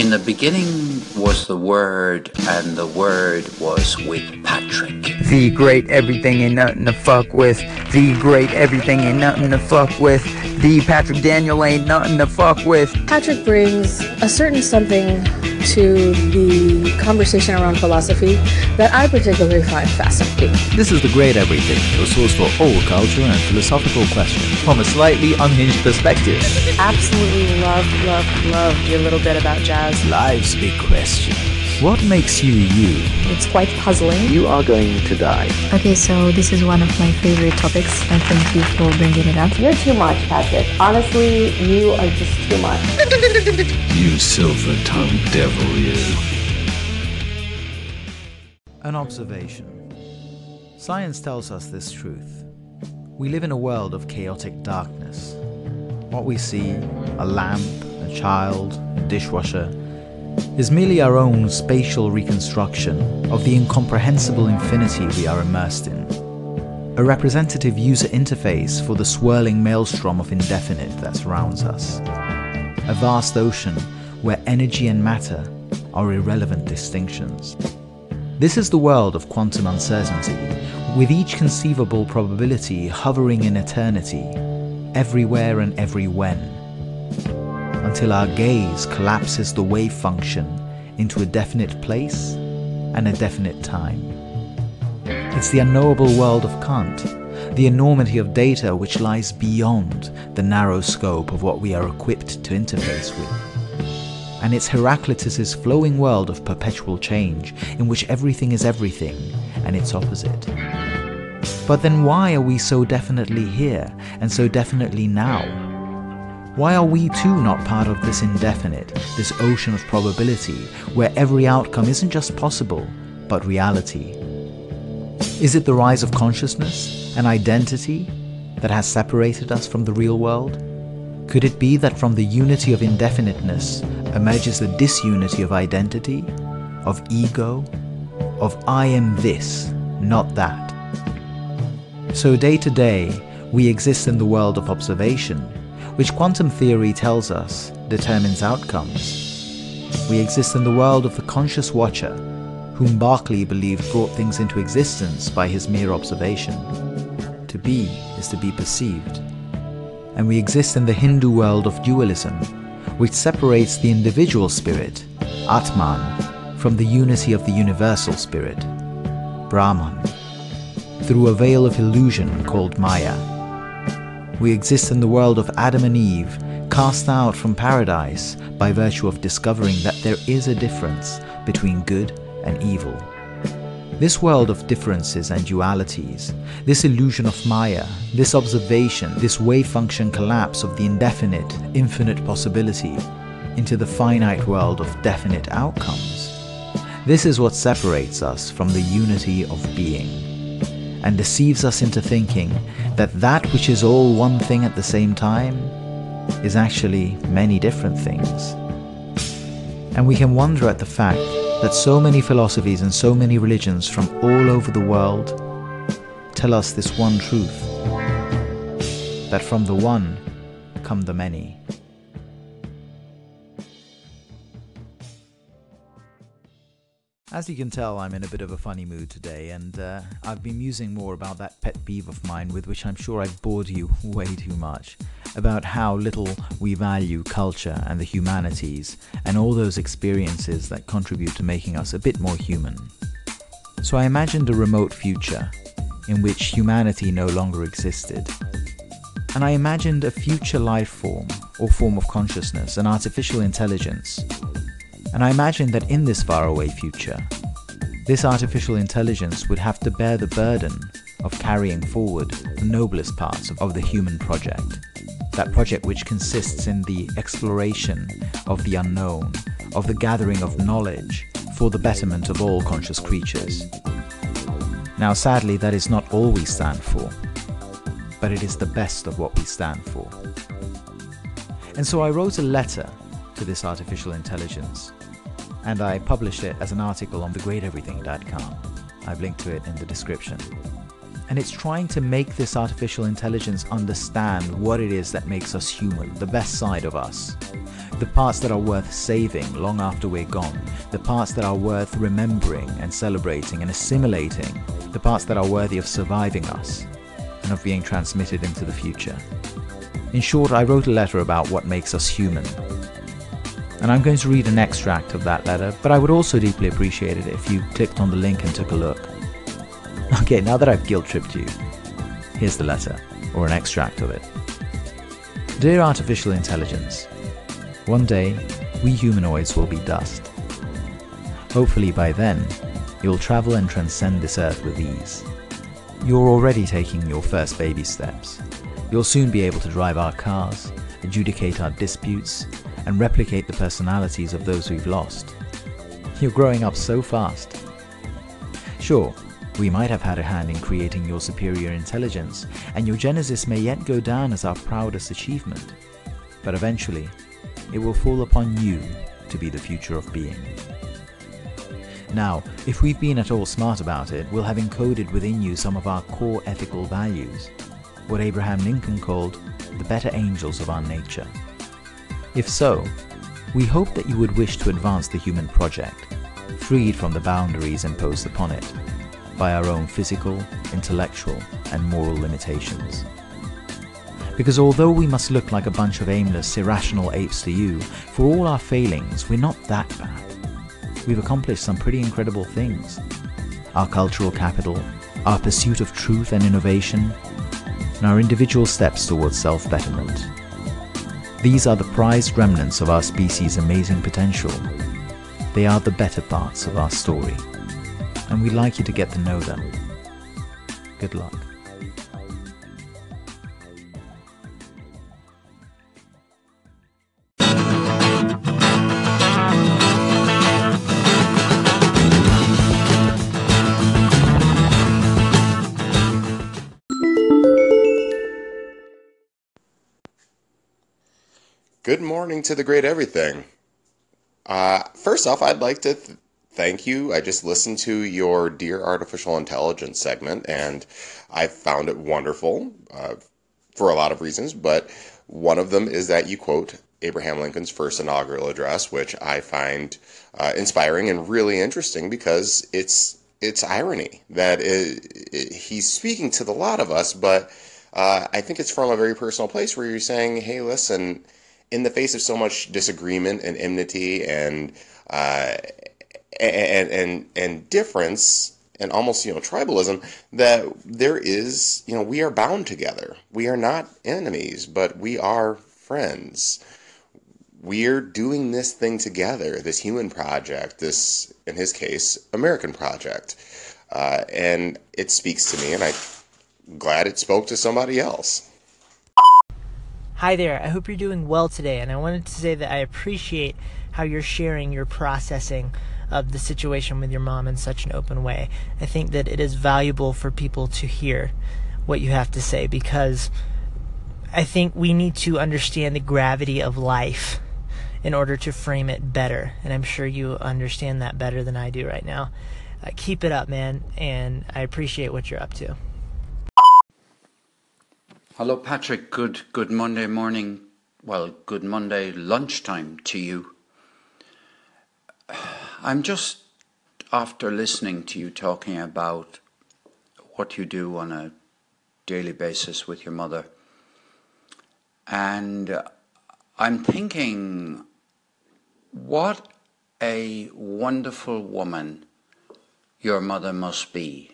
In the beginning was the Word, and the Word was with Patrick. The great everything and nothing to fuck with. The great everything and nothing to fuck with. The Patrick Daniel ain't nothing to fuck with. Patrick brings a certain something to the conversation around philosophy that I particularly find fascinating. This is The Great Everything, your source for all culture and philosophical questions from a slightly unhinged perspective. Absolutely love, love, love your little bit about jazz. Life's big questions. What makes you you? It's quite puzzling. You are going to die. Okay, so this is one of my favorite topics. I thank you for bringing it up. You're too much, Patrick. Honestly, you are just too much. You silver tongued devil, you. An observation. Science tells us this truth. We live in a world of chaotic darkness. What we see, a lamp, a child, a dishwasher, is merely our own spatial reconstruction of the incomprehensible infinity we are immersed in. A representative user interface for the swirling maelstrom of indefinite that surrounds us. A vast ocean where energy and matter are irrelevant distinctions. This is the world of quantum uncertainty, with each conceivable probability hovering in eternity, everywhere and every when, until our gaze collapses the wave function into a definite place and a definite time. It's the unknowable world of Kant, the enormity of data which lies beyond the narrow scope of what we are equipped to interface with. And it's Heraclitus's flowing world of perpetual change, in which everything is everything and its opposite. But then why are we so definitely here and so definitely now? Why are we too not part of this indefinite, this ocean of probability, where every outcome isn't just possible, but reality? Is it the rise of consciousness and identity that has separated us from the real world? Could it be that from the unity of indefiniteness emerges the disunity of identity, of ego, of I am this, not that? So day to day, we exist in the world of observation, which quantum theory tells us determines outcomes. We exist in the world of the conscious watcher, whom Berkeley believed brought things into existence by his mere observation. To be is to be perceived. And we exist in the Hindu world of dualism, which separates the individual spirit, Atman, from the unity of the universal spirit, Brahman, through a veil of illusion called Maya. We exist in the world of Adam and Eve, cast out from paradise by virtue of discovering that there is a difference between good and evil. This world of differences and dualities, this illusion of Maya, this observation, this wave function collapse of the indefinite, infinite possibility into the finite world of definite outcomes. This is what separates us from the unity of being and deceives us into thinking that that which is all one thing at the same time is actually many different things. And we can wonder at the fact that so many philosophies and so many religions from all over the world tell us this one truth that from the one come the many. As you can tell, I'm in a bit of a funny mood today, and uh, I've been musing more about that pet peeve of mine with which I'm sure I've bored you way too much about how little we value culture and the humanities and all those experiences that contribute to making us a bit more human. So I imagined a remote future in which humanity no longer existed. And I imagined a future life form or form of consciousness, an artificial intelligence and I imagine that in this faraway future, this artificial intelligence would have to bear the burden of carrying forward the noblest parts of, the human project. That project which consists in the exploration of the unknown, of the gathering of knowledge for the betterment of all conscious creatures. Now, sadly, that is not all we stand for, but it is the best of what we stand for. And so I wrote a letter to this artificial intelligence and I published it as an article on thegreateverything.com. I've linked to it in the description. And it's trying to make this artificial intelligence understand what it is that makes us human, the best side of us. The parts that are worth saving long after we're gone, the parts that are worth remembering and celebrating and assimilating, the parts that are worthy of surviving us and of being transmitted into the future. In short, I wrote a letter about what makes us human. And I'm going to read an extract of that letter, but I would also deeply appreciate it if you clicked on the link and took a look. Okay, now that I've guilt tripped you, here's the letter, or an extract of it. Dear Artificial Intelligence, one day we humanoids will be dust. Hopefully by then, you'll travel and transcend this earth with ease. You're already taking your first baby steps. You'll soon be able to drive our cars, adjudicate our disputes, and replicate the personalities of those we've lost. You're growing up so fast. Sure, we might have had a hand in creating your superior intelligence, and your genesis may yet go down as our proudest achievement. But eventually, it will fall upon you to be the future of being. Now, if we've been at all smart about it, we'll have encoded within you some of our core ethical values, what Abraham Lincoln called the better angels of our nature. If so, we hope that you would wish to advance the human project, freed from the boundaries imposed upon it by our own physical, intellectual, and moral limitations. Because although we must look like a bunch of aimless, irrational apes to you, for all our failings, we're not that bad. We've accomplished some pretty incredible things. Our cultural capital, our pursuit of truth and innovation, and our individual steps towards self betterment. These are the prized remnants of our species' amazing potential. They are the better parts of our story, and we'd like you to get to know them. Good luck. Good morning to the great everything. Uh, first off, I'd like to th- thank you. I just listened to your Dear Artificial Intelligence segment and I found it wonderful uh, for a lot of reasons, but one of them is that you quote Abraham Lincoln's first inaugural address, which I find uh, inspiring and really interesting because it's it's irony that it, it, he's speaking to the lot of us, but uh, I think it's from a very personal place where you're saying, "Hey, listen." In the face of so much disagreement and enmity and uh, and and and difference and almost you know tribalism that there is you know we are bound together. We are not enemies but we are friends. We're doing this thing together this human project this in his case american project. Uh, and it speaks to me and i'm glad it spoke to somebody else Hi there, I hope you're doing well today, and I wanted to say that I appreciate how you're sharing your processing of the situation with your mom in such an open way. I think that it is valuable for people to hear what you have to say because I think we need to understand the gravity of life in order to frame it better, and I'm sure you understand that better than I do right now. Uh, keep it up, man, and I appreciate what you're up to. Hello, Patrick. Good, good Monday morning. Well, good Monday lunchtime to you. I'm just after listening to you talking about what you do on a daily basis with your mother, and I'm thinking, what a wonderful woman your mother must be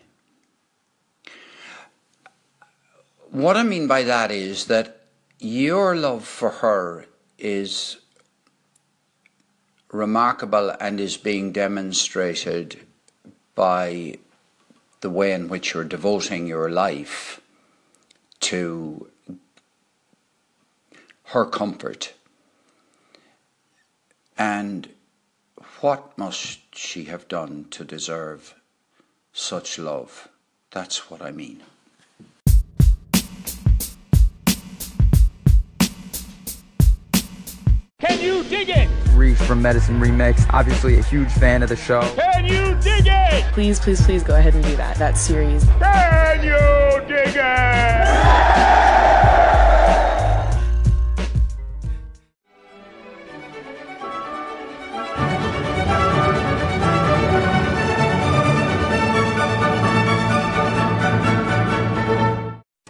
What I mean by that is that your love for her is remarkable and is being demonstrated by the way in which you're devoting your life to her comfort. And what must she have done to deserve such love? That's what I mean. Reef from Medicine Remix. Obviously, a huge fan of the show. Can you dig it? Please, please, please go ahead and do that. That series. Can you dig it?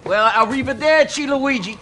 Well, arrivederci, Luigi.